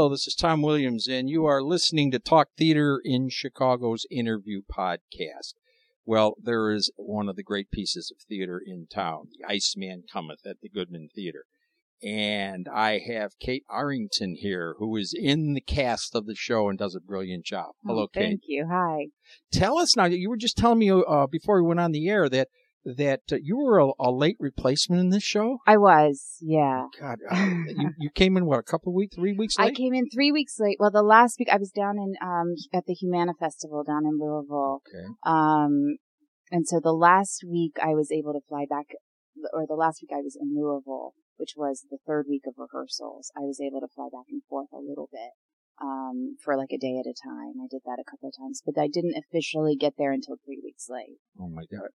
Hello, this is Tom Williams, and you are listening to Talk Theater in Chicago's interview podcast. Well, there is one of the great pieces of theater in town, The Iceman Cometh at the Goodman Theater. And I have Kate Arrington here, who is in the cast of the show and does a brilliant job. Hello, Oh, Kate. Thank you. Hi. Tell us now, you were just telling me uh, before we went on the air that that uh, you were a, a late replacement in this show. I was, yeah. God, uh, you, you came in what a couple of weeks, three weeks I came in three weeks late. Well, the last week I was down in um at the Humana Festival down in Louisville. okay. Um, and so the last week I was able to fly back, or the last week I was in Louisville, which was the third week of rehearsals. I was able to fly back and forth a little bit. Um, for like a day at a time. I did that a couple of times, but I didn't officially get there until three weeks late. Oh my God,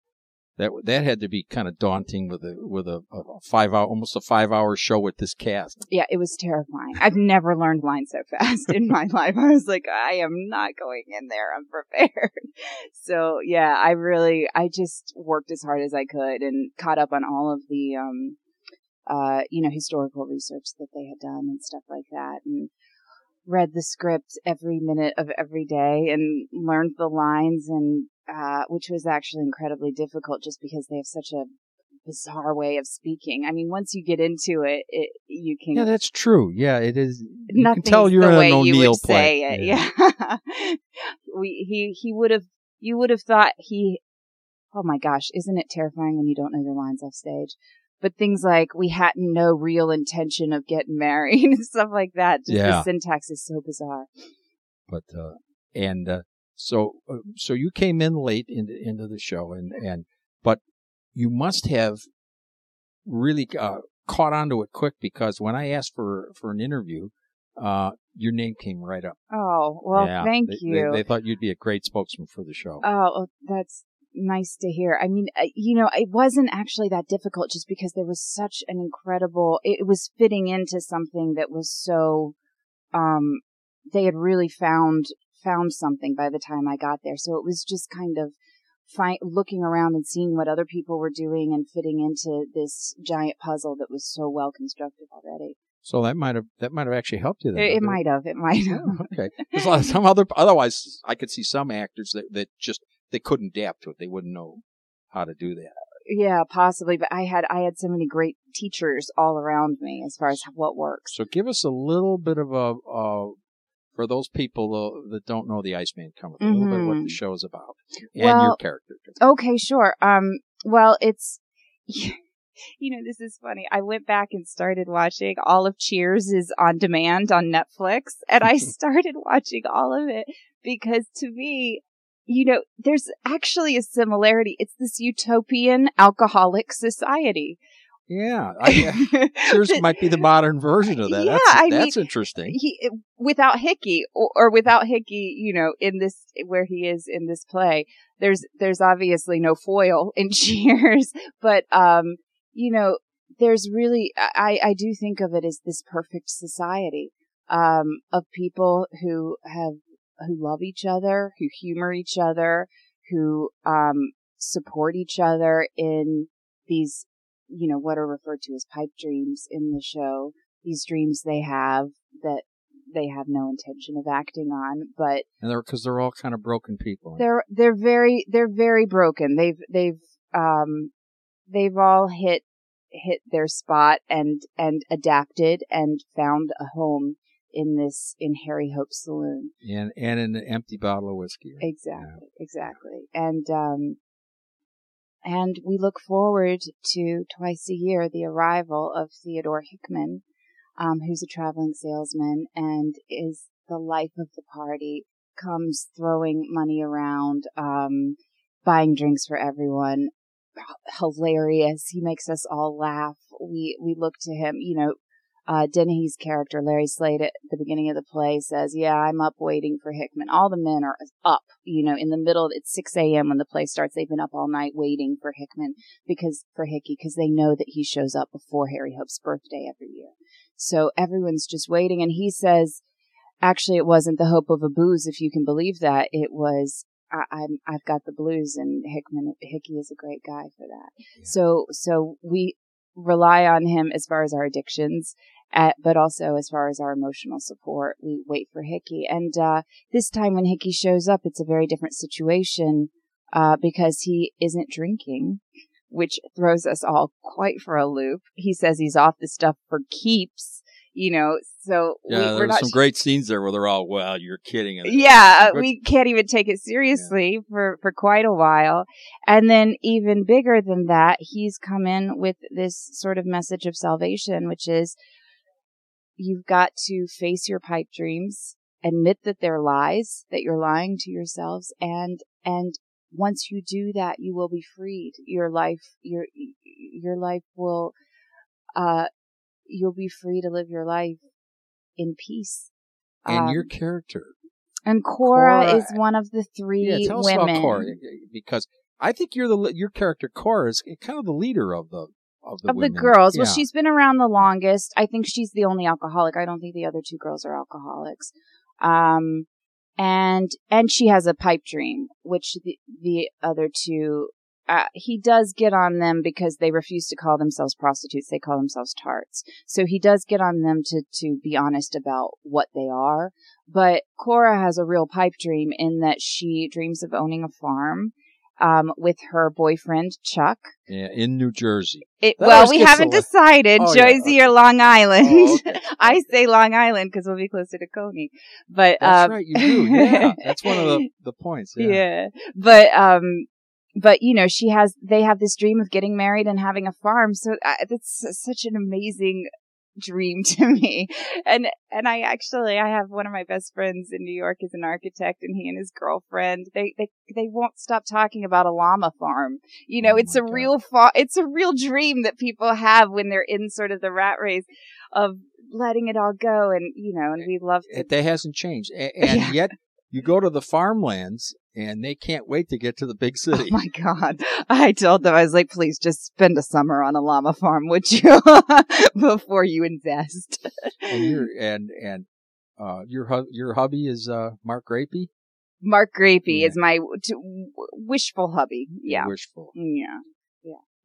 that that had to be kind of daunting with a with a, a five hour, almost a five hour show with this cast. Yeah, it was terrifying. I've never learned lines so fast in my life. I was like, I am not going in there unprepared. So yeah, I really, I just worked as hard as I could and caught up on all of the, um, uh, you know, historical research that they had done and stuff like that and read the script every minute of every day and learned the lines and, uh, which was actually incredibly difficult just because they have such a bizarre way of speaking. I mean, once you get into it, it you can Yeah, that's true. Yeah, it is. You can tell you're the in way an you O'Neill would play. say it. Yeah. we he he would have you would have thought he oh my gosh, isn't it terrifying when you don't know your lines off stage? But things like we hadn't no real intention of getting married and stuff like that. Just Yeah. the syntax is so bizarre. But uh, and uh, so uh, so you came in late into into the show, and and but you must have really uh, caught onto it quick because when I asked for for an interview, uh, your name came right up. Oh, well, Yeah, thank they, you. They, they thought you'd be a great spokesman for the show. Oh, that's nice to hear. I mean, you know, it wasn't actually that difficult just because there was such an incredible, it was fitting into something that was so, um, they had really found, found something by the time I got there. So it was just kind of fi- looking around and seeing what other people were doing and fitting into this giant puzzle that was so well constructed already. so that might have that might have actually helped you. Then, It, it might have, it might have. Oh, okay. There's a lot of some other. Otherwise, I could see some actors that that just they couldn't adapt to it. They wouldn't know how to do that. Yeah, possibly, but I had I had so many great teachers all around me as far as what works. So give us a little bit of a, uh, for those people uh, that don't know the Iceman Cometh, a little bit of what the Mhm. show is about and Well- your character. Okay, sure. Um, well, it's you know this is funny. I went back and started watching all of Cheers is on demand on Netflix, and I started watching all of it because to me. You know, there's actually a similarity. It's this utopian alcoholic society. Yeah, I, Cheers might be the modern version of that. Yeah, that's I that's interesting. he without Hickey or, or without Hickey, you know, in this where he is in this play, there's there's obviously no foil in Cheers, but um, you know, there's really I I do think of it as this perfect society um of people who have who love each other, who humor each other, who um support each other in these you know what are referred to as pipe dreams in the show these dreams they have that they have no intention of acting on, but And they're because they're all kind of broken people. they're they're very they're very broken. They've they've um they've all hit hit their spot and and adapted and found a home in this in Harry Hope's saloon. and and in an empty bottle of whiskey. Exactly, exactly. And um and we look forward to twice a year the arrival of Theodore Hickman, um, who's a traveling salesman and is the life of the party, comes throwing money around, um, buying drinks for everyone. Hilarious. He makes us all laugh. We, we look to him, you know, uh, Dennehy's character, Larry Slade, at the beginning of the play says, yeah, I'm up waiting for Hickman. All the men are up, you know, in the middle. It's 6 a.m. when the play starts. They've been up all night waiting for Hickman because, for Hickey, because they know that he shows up before Harry Hope's birthday every year. So everyone's just waiting. And he says, actually, it wasn't the hope of a booze, if you can believe that. It was, I, I'm, I've got the blues and Hickman, Hickey is a great guy for that. Yeah. So, so we rely on him as far as our addictions uh, but also as far as our emotional support, we wait for Hickey. And uh, this time when Hickey shows up, it's a very different situation uh, because he isn't drinking, which throws us all quite for a loop. He says he's off the stuff for keeps, you know. So yeah, we, there's we're not some great scenes there where they're all, "Well, you're kidding." Yeah, Good- we can't even take it seriously for, for quite a while. And then even bigger than that, he's come in with this sort of message of salvation, which is you've got to face your pipe dreams, admit that they're lies, that you're lying to yourselves, and, and once you do that, you will be freed. Your life, your, your life will, uh, you'll be free to live your life in peace. and Um, your character. and Cora, Cora- is one of the three Yeah, tell us women. about Cora because I think you're the your character Cora is kind of the leader of the of the Of the girls. Well, she's been around the longest. I think she's the only alcoholic. I don't think the other two girls are alcoholics. Um, and, and she has a pipe dream, which the, the other two, uh, he does get on them because they refuse to call themselves prostitutes. They call themselves tarts. So he does get on them to, to be honest about what they are. But Cora has a real pipe dream in that she dreams of owning a farm, um, with her boyfriend, Chuck. yeah, in New Jersey. It, well, we haven't the- decided, Oh, yeah, Jersey or Long Island. Oh, okay. I say Long Island because we'll be closer to Coney. But That's um, right, you do. Yeah, that's one of the the points. Yeah. yeah. But um, but you know, she has. They have this dream of getting married and having a farm. So uh, that's such an amazing dream to me. And and I actually I have one of my best friends in New York is an architect, and he and his girlfriend they they they won't stop talking about a llama farm. You know, Oh it's a God. real fa- it's a real dream that people have when they're in sort of the rat race of letting it all go and you know and we love to It, that hasn't changed, A- and Yeah. yet you go to the farmlands and they can't wait to get to the big city. Oh my god! I told them I was like, please just spend a summer on a llama farm, would you, before you invest? and and and uh, your hu- your hubby is uh, Mark Grapey? Mark Grapey Yeah. is my t- wishful hubby. Yeah, wishful. yeah.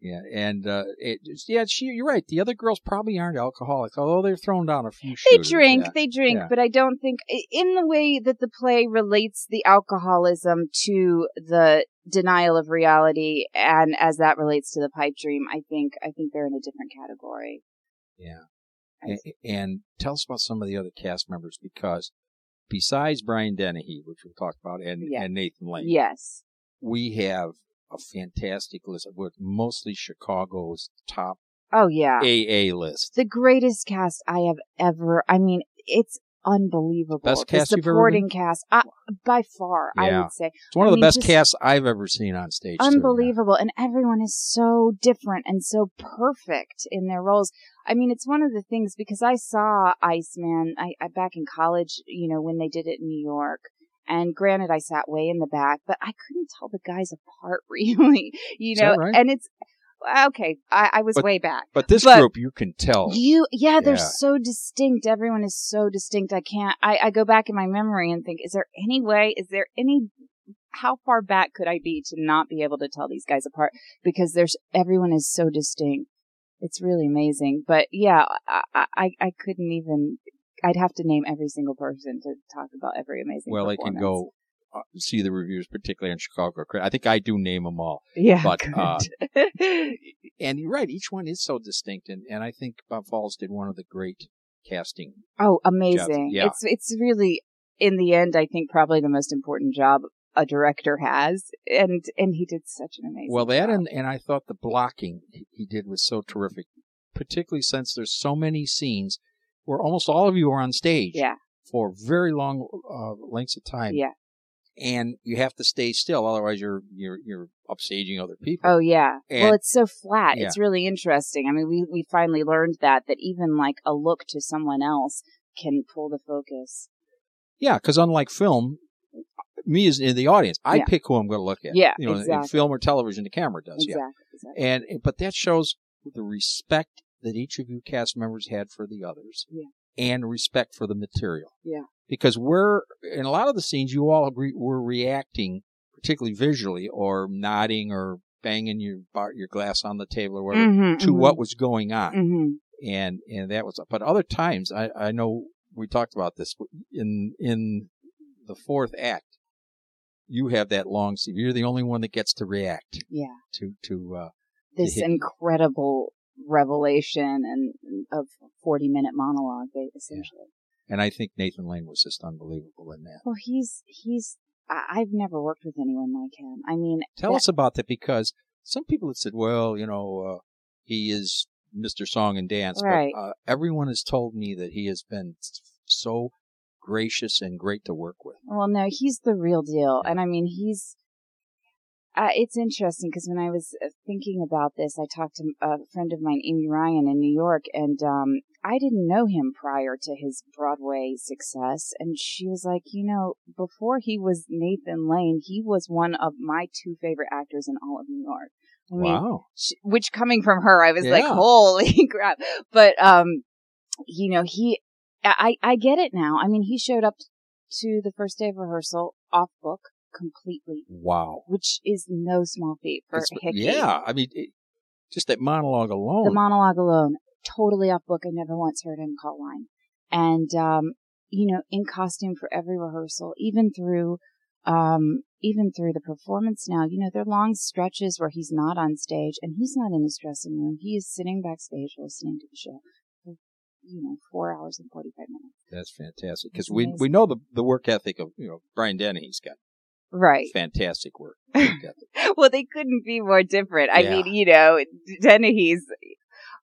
Yeah, and uh, it, yeah, she, you're right. The other girls probably aren't alcoholics, although they're thrown down a few. They shooters, drink, yeah. they drink, Yeah. but I don't think in the way that the play relates the alcoholism to the denial of reality, and as that relates to the pipe dream, I think I think they're in a different category. Yeah. And, and tell us about some of the other cast members because besides Brian Dennehy, which we talked about, and, Yeah. and Nathan Lane, Yes. we have a fantastic list with mostly Chicago's top Oh yeah. AA list. the greatest cast I have ever. I mean, it's unbelievable. Best the cast supporting cast, uh, by far, I would say, It's one of I the mean, best casts I've ever seen on stage. too, yeah. unbelievable, and everyone is so different and so perfect in their roles. I mean, it's one of the things because I saw Iceman I, I back in college, you know, when they did it in New York. And granted, I sat way in the back, but I couldn't tell the guys apart really, you Is know. that right? And it's okay. I, I was But- way back. But this But- group, you can tell. You, yeah, they're Yeah. so distinct. Everyone is so distinct. I can't, I, I go back in my memory and think, is there any way, is there any, how far back could I be to not be able to tell these guys apart? Because there's, everyone is so distinct. It's really amazing. But yeah, I, I, I couldn't even, I'd have to name every single person to talk about every amazing well, I can go uh, see the reviews, particularly on Chicago. I think I do name them all. Yeah, but, good. uh, And you're right, each one is so distinct, and, and I think Bob Falls did one of the great casting. Oh, amazing. Yeah. It's it's really in the end I think probably the most important job a director has and and he did such an amazing Well, that job. and, and I thought the blocking he did was so terrific, particularly since there's so many scenes where almost all of you are on stage Yeah. for very long uh, lengths of time. Yeah. And you have to stay still, otherwise you're you're you're upstaging other people. Oh yeah. well, it's so flat. Yeah. It's really interesting. I mean, we we finally learned that that even like a look to someone else can pull the focus. Yeah, because unlike film, me as in the audience, I Yeah. pick who I'm going to look at. Yeah, you know, in film or television, the camera does. Yeah, Exactly. exactly. and but that shows the respect that each of you cast members had for the others, Yeah. and respect for the material. Yeah. because we're in a lot of the scenes, you all agree were reacting, particularly visually, or nodding or banging your bar, your glass on the table or whatever, Mhm, to mhm, what was going on. mhm. and and that was. But other times, I I know we talked about this in in the fourth act. You have that long scene. You're the only one that gets to react Yeah. to to uh, This hit- incredible revelation and of 40 minute monologue, essentially. and I think Nathan Lane was just unbelievable in that. Well, he's, he's, I've never worked with anyone like him. I mean, Tell that- us about that because some people have said, well, you know, uh, he is Mr. Song and Dance, Right. but uh, everyone has told me that he has been so gracious and great to work with. Well, no, he's the real deal. And I mean, he's, uh, it's interesting because when I was uh, thinking about this, I talked to a friend of mine, Amy Ryan, in New York, and um, I didn't know him prior to his Broadway success. And she was like, you know, before he was Nathan Lane, he was one of my two favorite actors in all of New York. I mean, wow. sh- which coming from her, I was like, holy crap. But, um, you know, he, I, I get it now. I mean, he showed up to the first day of rehearsal off book completely, Wow. which is no small feat for It's- Hickey. yeah. I mean, it, just that monologue alone. The monologue alone, totally off book. I never once heard him call line. And, um, you know, in costume for every rehearsal, even through, um, even through the performance now, you know, there are long stretches where he's not on stage and he's not in his dressing room. He is sitting backstage listening to the show for, you know, four hours and 45 minutes. That's fantastic because we we know the the work ethic of you know Brian Dennehy. He's got Right. fantastic work. well, they couldn't be more different. I Yeah. mean, you know, Dennehy's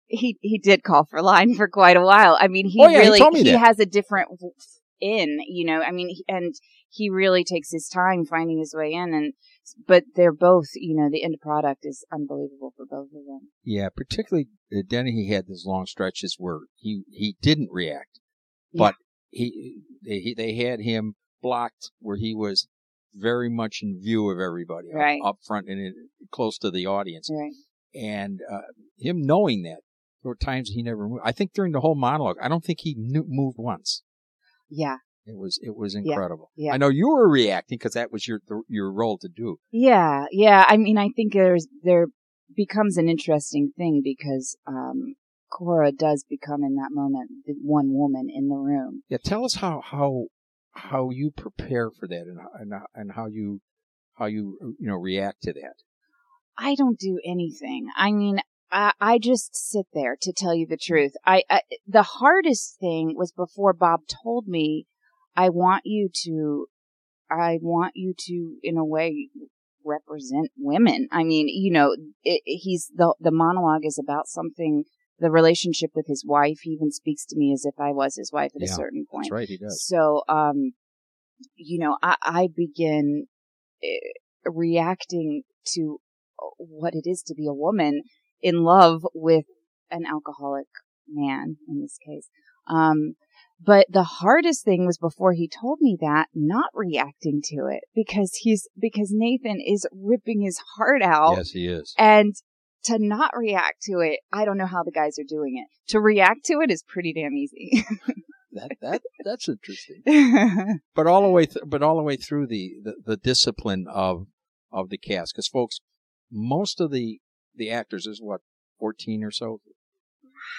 he he did call for line for quite a while. I mean, he Oh, yeah, he really me that. has a different in, you know. I mean, and he really takes his time finding his way in, and but they're both, you know, the end product is unbelievable for both of them. Yeah, particularly uh, Dennehy. He had those long stretches where he he didn't react, Yeah. but he they he, they had him blocked where he was very much in view of everybody, up- Right. up, front and in, close to the audience, Right. and uh, him knowing that. There were times he never moved. I think during the whole monologue, I don't think he knew, moved once. Yeah. It was it was Yeah, incredible. yeah. I know you were reacting because that was your your role to do. Yeah. Yeah. I mean, I think there's there becomes an interesting thing because um Cora does become in that moment the one woman in the room. Yeah, tell us how how how you prepare for that and and and how you how you you know react to that. I don't do anything. I mean, I, I just sit there to tell you the truth. I, I the hardest thing was before Bob told me, I want you to, I want you to, in a way, represent women. I mean, you know, it, he's the the monologue is about something. The relationship with his wife. He even speaks to me as if I was his wife at Yeah, a certain point. That's right, he does. So, um, you know, I, I begin uh, reacting to what it is to be a woman in love with an alcoholic man in this case. Um, but the hardest thing was before he told me that, not reacting to it because he's, because Nathan is ripping his heart out Yes, he is. and to not react to it, I don't know how the guys are doing it. To react to it is pretty damn easy. That that that's interesting. But all the way, th- but all the way through the the, the discipline of of the cast, because folks, most of the the actors is what fourteen or so.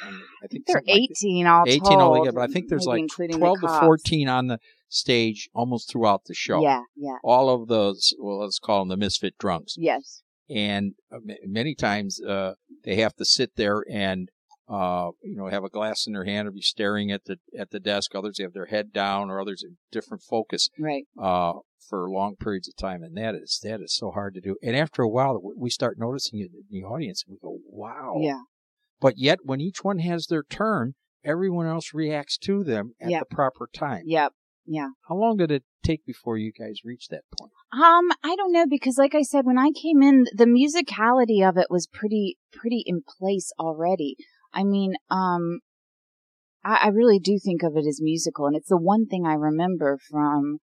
Um, I think They're something like 18 all 18 told. altogether, but I think there's like 12 to 14 on the stage almost throughout the show. Yeah, yeah, All of those, well, let's call them the misfit drunks. yes. And uh, many times uh, they have to sit there and uh, you know have a glass in their hand or be staring at the at the desk. Others have their head down, or others in different focus Right. uh, for long periods of time, and that is that is so hard to do. And after a while, we start noticing it in the audience, and we go, "Wow!" Yeah. But yet, when each one has their turn, everyone else reacts to them at Yeah. the proper time. Yep. Yeah. How long did it take before you guys reached that point? Um, I don't know because like I said, when I came in, the musicality of it was pretty, pretty in place already. I mean, um, I, I really do think of it as musical and it's the one thing I remember from,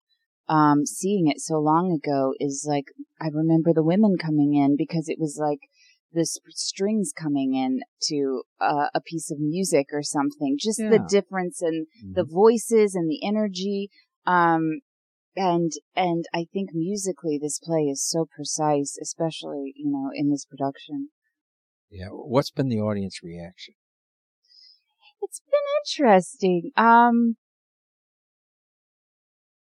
um, seeing it so long ago is like, I remember the women coming in because it was like, the strings coming in to uh, a piece of music or something. Just the difference in the voices and the energy. Um, and, and I think musically this play is so precise, especially, you know, in this production. Yeah. What's been the audience reaction? It's been interesting. Um,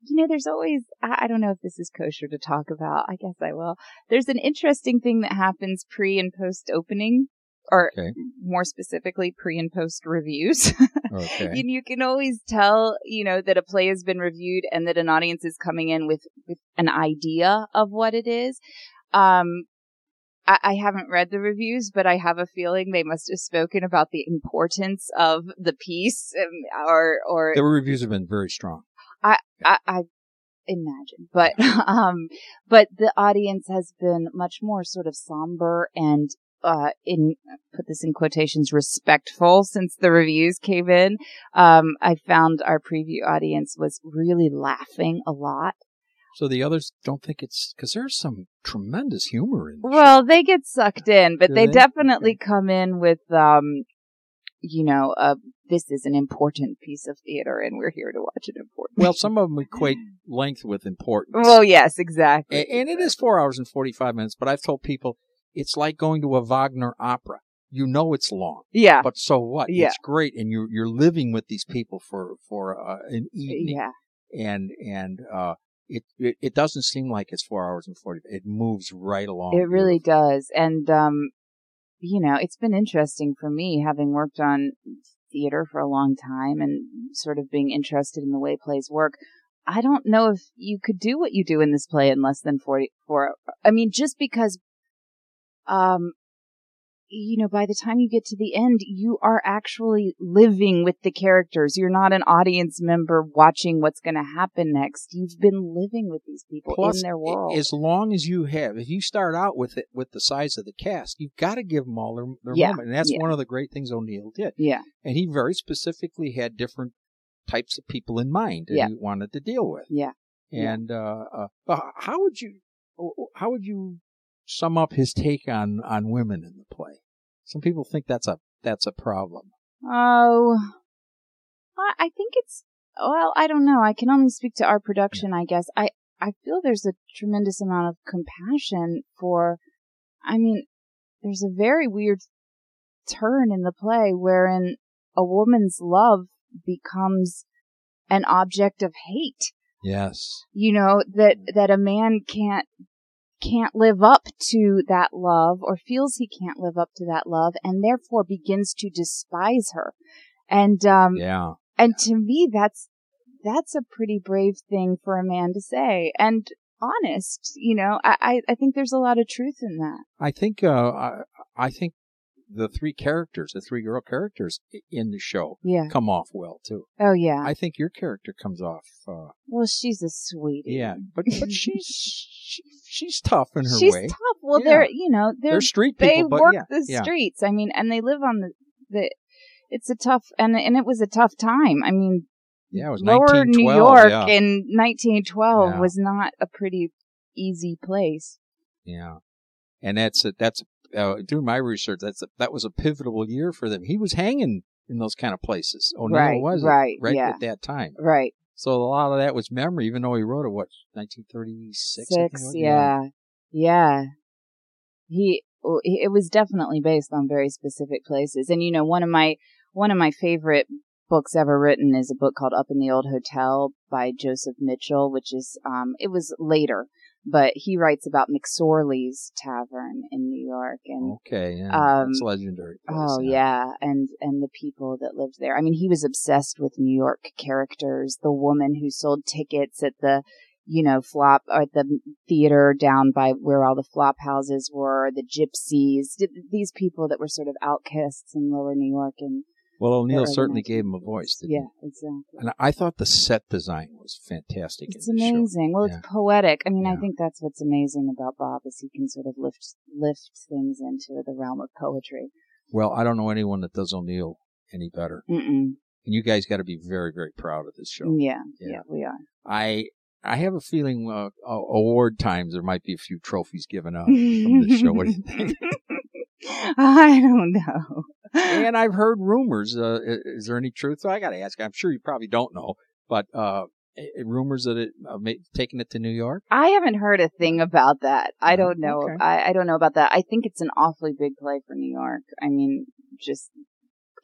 you know, there's always, I, don't know if this is kosher to talk about. I guess I will. There's an interesting thing that happens pre and post opening or Okay. more specifically pre and post reviews. Okay. and you can always tell, you know, that a play has been reviewed and that an audience is coming in with, with an idea of what it is. Um, I, I haven't read the reviews, but I have a feeling they must have spoken about the importance of the piece, um, or or the reviews have been very strong. I, I imagine, but um, but the audience has been much more sort of somber and uh, in put this in quotations, respectful since the reviews came in. Um, I found our preview audience was really laughing a lot. So the others don't think it's because there's some tremendous humor in. the show. Well, they get sucked in, but they, they? definitely come in with, um, you know, uh, this is an important piece of theater, and we're here to watch an important. well, some of them equate length with importance. well, yes, exactly. And it is four hours and 45 minutes, but I've told people it's like going to a Wagner opera. You know it's long, yeah, but so what? Yeah. It's great. And you're, you're living with these people for, for uh, an evening. yeah. And, and, uh, it, it, it doesn't seem like it's four hours and 40. It moves right along. It really does. And, um, you know, it's been interesting for me having worked on theater for a long time and sort of being interested in the way plays work. I don't know if you could do what you do in this play in less than 44. I mean, just because, um, you know, by the time you get to the end, you are actually living with the characters. You're not an audience member watching what's going to happen next. You've been living with these people Plus, in their world. as long as you have, if you start out with it with the size of the cast, you've got to give them all their, their Yeah, moment, and that's yeah. one of the great things O'Neill did. yeah. And he very specifically had different types of people in mind that Yeah. he wanted to deal with. Yeah. Yeah. And uh, uh, but how would you how would you sum up his take on on women in the play? Some people think that's a that's a problem. Oh, I I think it's, well, I don't know. I can only speak to our production, I guess. I, I feel there's a tremendous amount of compassion for, I mean, there's a very weird turn in the play wherein a woman's love becomes an object of hate. Yes. You know, that, that a man can't, can't live up to that love or feels he can't live up to that love and therefore begins to despise her. And, um, Yeah. and to me, that's, that's a pretty brave thing for a man to say and honest, you know, I, I, I think there's a lot of truth in that. I think uh, I, I think the three characters, the three girl characters in the show, Yeah. come off well too. Oh yeah. I think your character comes off. Uh, well, she's a sweetie. yeah, but but she's she, she's tough in her she's way. tough. Well, Yeah. they're, you know, they're, They're street they people, but work yeah, the streets. I mean, and they live on the, the, it's a tough, and, and it was a tough time. I mean, Yeah, it was lower New York in 1912 Yeah. was not a pretty easy place. Yeah, and that's a, that's uh, doing my research. That's a, that was a pivotal year for them. He was hanging in those kind of places. O'Neill Right, was right, right yeah. at that time. Right. So a lot of that was memory, even though he wrote it what 1936. I think it Six, was? yeah. Yeah. He, oh, it was definitely based on very specific places. And you know, one of my, one of my favorite books ever written is a book called Up in the Old Hotel by Joseph Mitchell, which is, um, it was later, but he writes about McSorley's Tavern in New York and Okay, yeah, Um, that's legendary. place, Oh yeah, and and the people that lived there. I mean, he was obsessed with New York characters. The woman who sold tickets at the, you know, flop or the theater down by where all the flop houses were. The gypsies, th- these people that were sort of outcasts in Lower New York, and Well, O'Neill certainly gave him a voice. Yeah, exactly. And I thought the set design was fantastic. It's in the show. amazing. Well, Yeah. it's poetic. I mean, I think that's what's amazing about Bob is he can sort of lift lift things into the realm of poetry. Well, I don't know anyone that does O'Neill any better. Mm-mm. And you guys got to be very, very proud of this show. Yeah, Yeah. yeah, we are. I I have a feeling uh, award times there might be a few trophies given out from this show. What do you think? I don't know. and I've heard rumors. Uh, is there any truth? So I got to ask. I'm sure you probably don't know, but uh, rumors that it uh, taking it to New York. I haven't heard a thing about that. I Oh, don't know. okay. I, I don't know about that. I think it's an awfully big play for New York. I mean, just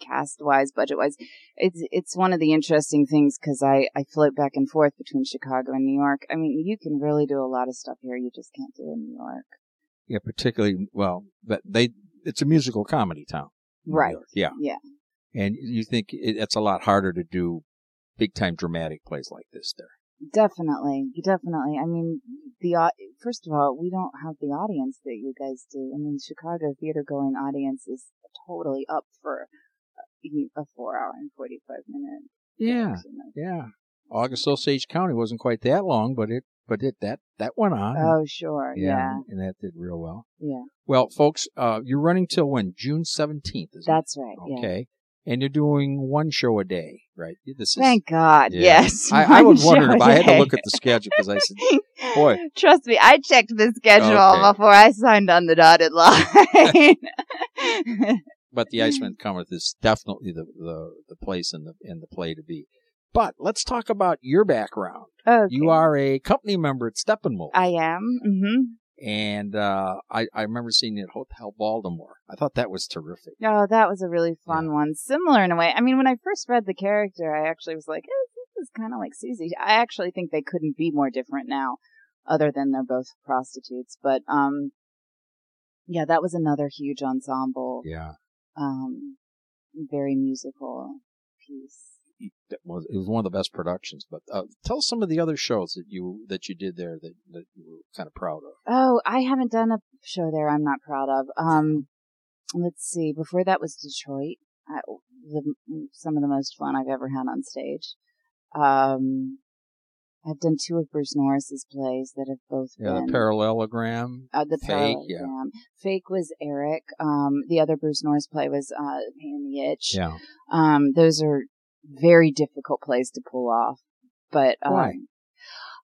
cast wise, budget wise. It's it's one of the interesting things because I I float back and forth between Chicago and New York. I mean, you can really do a lot of stuff here. You just can't do in New York. Yeah, particularly well, but they it's a musical comedy town, Right. Yeah, Yeah. and you think it, it's a lot harder to do big time dramatic plays like this there. Definitely, definitely. I mean, the first of all, we don't have the audience that you guys do. I mean, Chicago theater going audience is totally up for a four hour and forty five minute. Yeah, yeah. August Osage County wasn't quite that long, but it but it that that went on. Oh, sure. Yeah. and that did real well. Yeah. Well, folks, uh, you're running till when? June seventeenth, That's right. it? Yeah. Okay, and you're doing one show a day, right? This is. Thank God. Yeah. Yes. I, I was wondering I had to look at the schedule because I said, boy. Trust me, I checked the schedule Okay. before I signed on the dotted line. but the Iceman Cometh is definitely the, the, the place and the and the play to be. But let's talk about your background. okay. You are a company member at Steppenwolf, I am. hmm and uh, I I remember seeing you at Hotel Baltimore. I thought that was terrific. Oh, that was a really fun one. Similar in a way. I mean, when I first read the character, I actually was like, eh, this is kind of like Susie. I actually think they couldn't be more different now, other than they're both prostitutes. But, um, yeah, that was another huge ensemble, Yeah, um, very musical piece. That was it was one of the best productions. But uh, tell us some of the other shows that you that you did there that that you were kind of proud of. Oh, I haven't done a show there. I'm not proud of. Um, let's see. Before that was Detroit. I, the, some of the most fun I've ever had on stage. Um, I've done two of Bruce Norris's plays that have both Yeah, been the parallelogram. uh, the Fake, yeah. parallelogram. Fake was Eric. Um, the other Bruce Norris play was uh, Pain and the Itch. Yeah, Um, those are very difficult plays to pull off. But um, Why?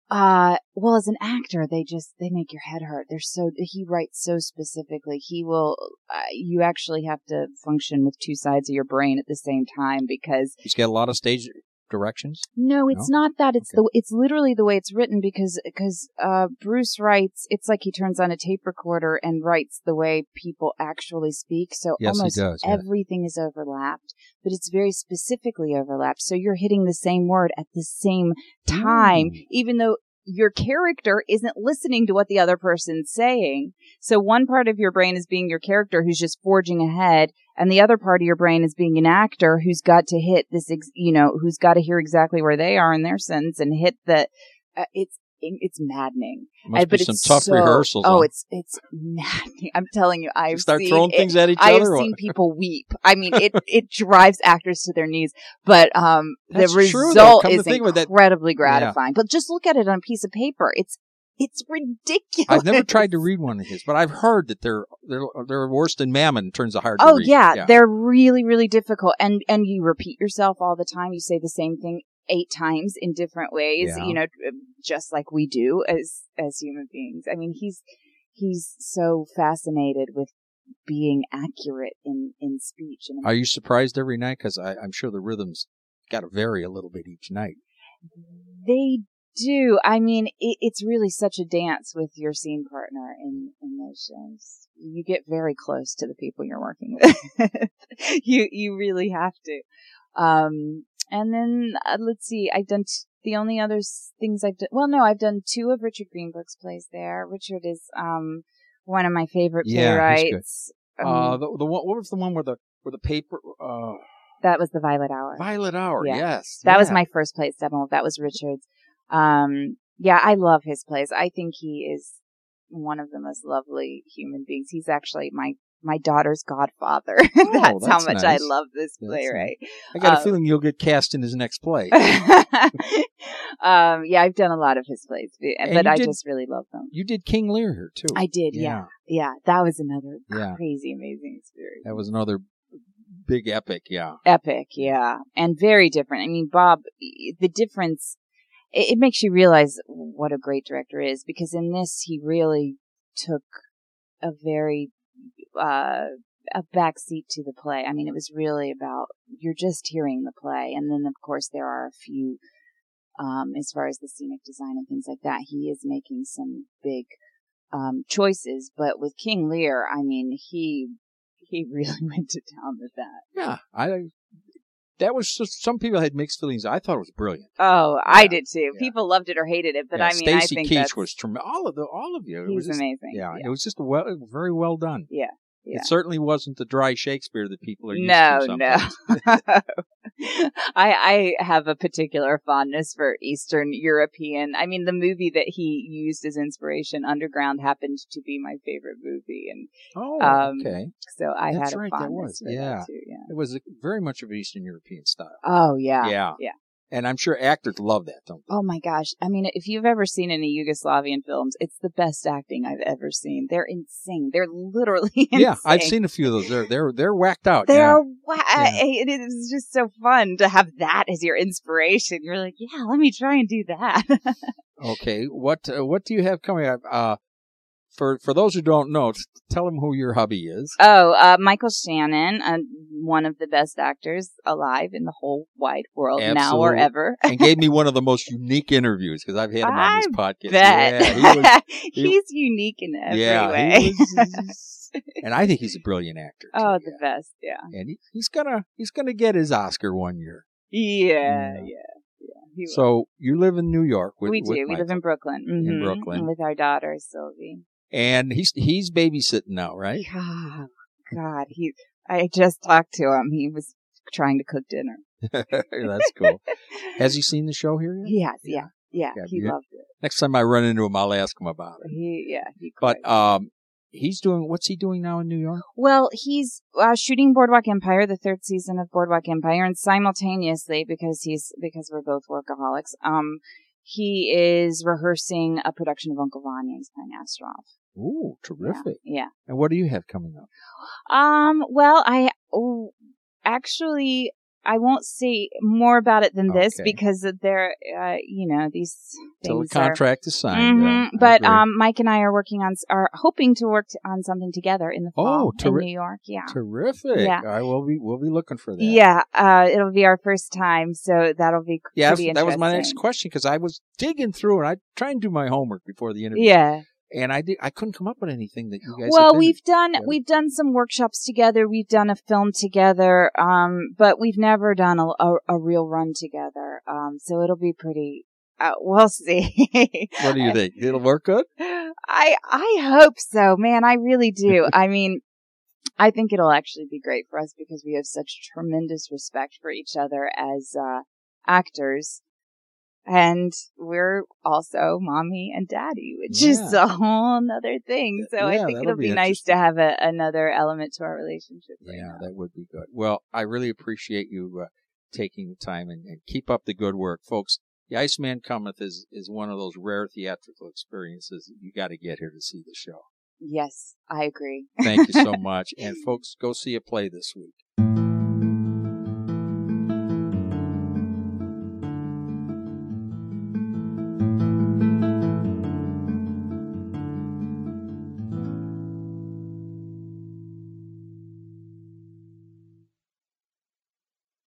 Uh, well, as an actor, they just they make your head hurt. They're so he writes so specifically. He will. Uh, you actually have to function with two sides of your brain at the same time because he's got a lot of stage directions. no, it's not that. It's Okay. the it's literally the way it's written because because uh Bruce writes. It's like he turns on a tape recorder and writes the way people actually speak. So Yes, almost does, yeah. everything is overlapped, but it's very specifically overlapped. So you're hitting the same word at the same time, Mm. even though your character isn't listening to what the other person's saying. So one part of your brain is being your character who's just forging ahead, and the other part of your brain is being an actor who's got to hit this, ex- you know, who's got to hear exactly where they are in their sentence and hit the. Uh, it's it's maddening. Must Uh, be but some it's tough so- rehearsals. Oh, it's it's maddening. I'm telling you, I've you start seen throwing it- things at each I other. or seen people weep. I mean, it it drives actors to their knees. But um, That's the result is incredibly gratifying. But just look at it on a piece of paper. It's it's ridiculous. I've never tried to read one of his, but I've heard that they're they're they're worse than Mamet in terms of hard to Oh read. yeah, they're really really difficult, and and you repeat yourself all the time. You say the same thing eight times in different ways. Yeah. You know, just like we do as as human beings. I mean, he's he's so fascinated with being accurate in in speech and Are you surprised every night? Because I'm sure the rhythms got to vary a little bit each night. They do. I mean, it, it's really such a dance with your scene partner in in those shows. You get very close to the people you're working with. you you really have to. Um, and then uh, let's see. I've done t- the only other s- things I've done. Well, no, I've done two of Richard Greenberg's plays there. Richard is um one of my favorite Yeah, he's good. playwrights. Um, uh, the the one, what was the one where the where the paper? Uh, that was the Violet Hour. Violet Hour. Yeah. Yes, That was my first play at Steppenwolf. That was Richard's. Um, yeah, I love his plays. I think he is one of the most lovely human beings. He's actually my my daughter's godfather. that's, how Oh, that's much I love this That's playwright. I got a uh, feeling you'll get cast in his next play. um, yeah, I've done a lot of his plays, but but I did- just really love them. you did King Lear here too. I did, yeah, yeah. That was another Yeah. crazy, amazing experience. That was another big epic. Yeah. epic, yeah, and very different. I mean, Bob, the difference, it, it makes you realize what a great director is because in this, he really took a very, uh, a backseat to the play. I mean, it was really about, you're just hearing the play. And then, of course, there are a few, um, as far as the scenic design and things like that, he is making some big, um, choices. But with King Lear, I mean, he, he really went to town with that. Yeah, I. That was just, some people had mixed feelings. I thought it was brilliant. Oh, I did too. yeah. People loved it or hated it, but Yeah, I mean, I Stacy think Keach was tremendous. All of the, all of you. It was just, amazing. yeah, it was just well, very well done. Yeah, yeah. It certainly wasn't the dry Shakespeare that people are used No, to. no. sometimes. I I have a particular fondness for Eastern European. I mean, the movie that he used as inspiration, Underground, happened to be my favorite movie, and Oh, Um, okay. so I That's had a right, that fondness was, for yeah. that too. Yeah. It was a, very much of Eastern European style. Oh yeah. yeah. yeah. And I'm sure actors love that, don't they? Oh my gosh. I mean, if you've ever seen any Yugoslavian films, it's the best acting I've ever seen. They're insane. They're literally insane. Yeah, I've seen a few of those. They're they're they're whacked out. They're yeah. wa- Yeah. it is just so fun to have that as your inspiration. You're like, yeah, let me try and do that. Okay. What uh, what do you have coming up? Uh, for for those who don't know, tell them who your hubby is. oh, uh, Michael Shannon, uh, one of the best actors alive in the whole wide world now or ever. and gave me one of the most unique interviews because I've had him on this podcast. Bet. Yeah, he was, He's unique in every yeah, way. he was, and I think he's a brilliant actor. too, oh, yeah. the best. Yeah. and he, he's gonna he's gonna get his Oscar one year. Yeah. Yeah. Yeah. Yeah. He. So you live in New York with we with do. We live in Brooklyn. Mhm. Brooklyn. with our daughter Sylvie. And he's he's babysitting now, right? God, God, he. I just talked to him. He was trying to cook dinner. That's cool. Has he seen the show here yet? He has, yeah, yeah. Yeah, he loved it. Next time I run into him, I'll ask him about it. He, yeah, he. But um, he's doing what's he doing now in New York? well, he's uh, shooting Boardwalk Empire, the third season of Boardwalk Empire, and simultaneously, because he's because we're both workaholics, um, he is rehearsing a production of Uncle Vanya. He's playing Astrov. Ooh, Yeah, terrific! yeah. And what do you have coming up? Um, well, I oh, actually I won't say more about it than this Okay. because there, uh, you know, these Till the things are. contract is signed. Mhm. yeah, but um, Mike and I are working on, are hoping to work t- on something together in the fall Oh, terri- in New York. Yeah, terrific. yeah. I will be we'll be looking for that. yeah. Uh, it'll be our first time, so that'll be Yeah, that was my next question because I was digging through and I try and do my homework before the interview. Yeah. And I did I couldn't come up with anything that you guys. Well, we've done Yeah. we've done some workshops together. We've done a film together, um, but we've never done a, a, a real run together. Um, so it'll be pretty. Uh, we'll see. What do you think? It'll work good. I I hope so, man. I really do. I mean, I think it'll actually be great for us because we have such tremendous respect for each other as uh, actors. And we're also mommy and daddy, which is a whole nother thing. So I think it'll be, be nice to have a, another element to our relationship. right Yeah, now. that would be good. Well, I really appreciate you uh, taking the time and, and keep up the good work, folks. The Iceman Cometh is is one of those rare theatrical experiences that you got to get here to see the show. Yes, I agree. Thank you so much, and folks, go see a play this week.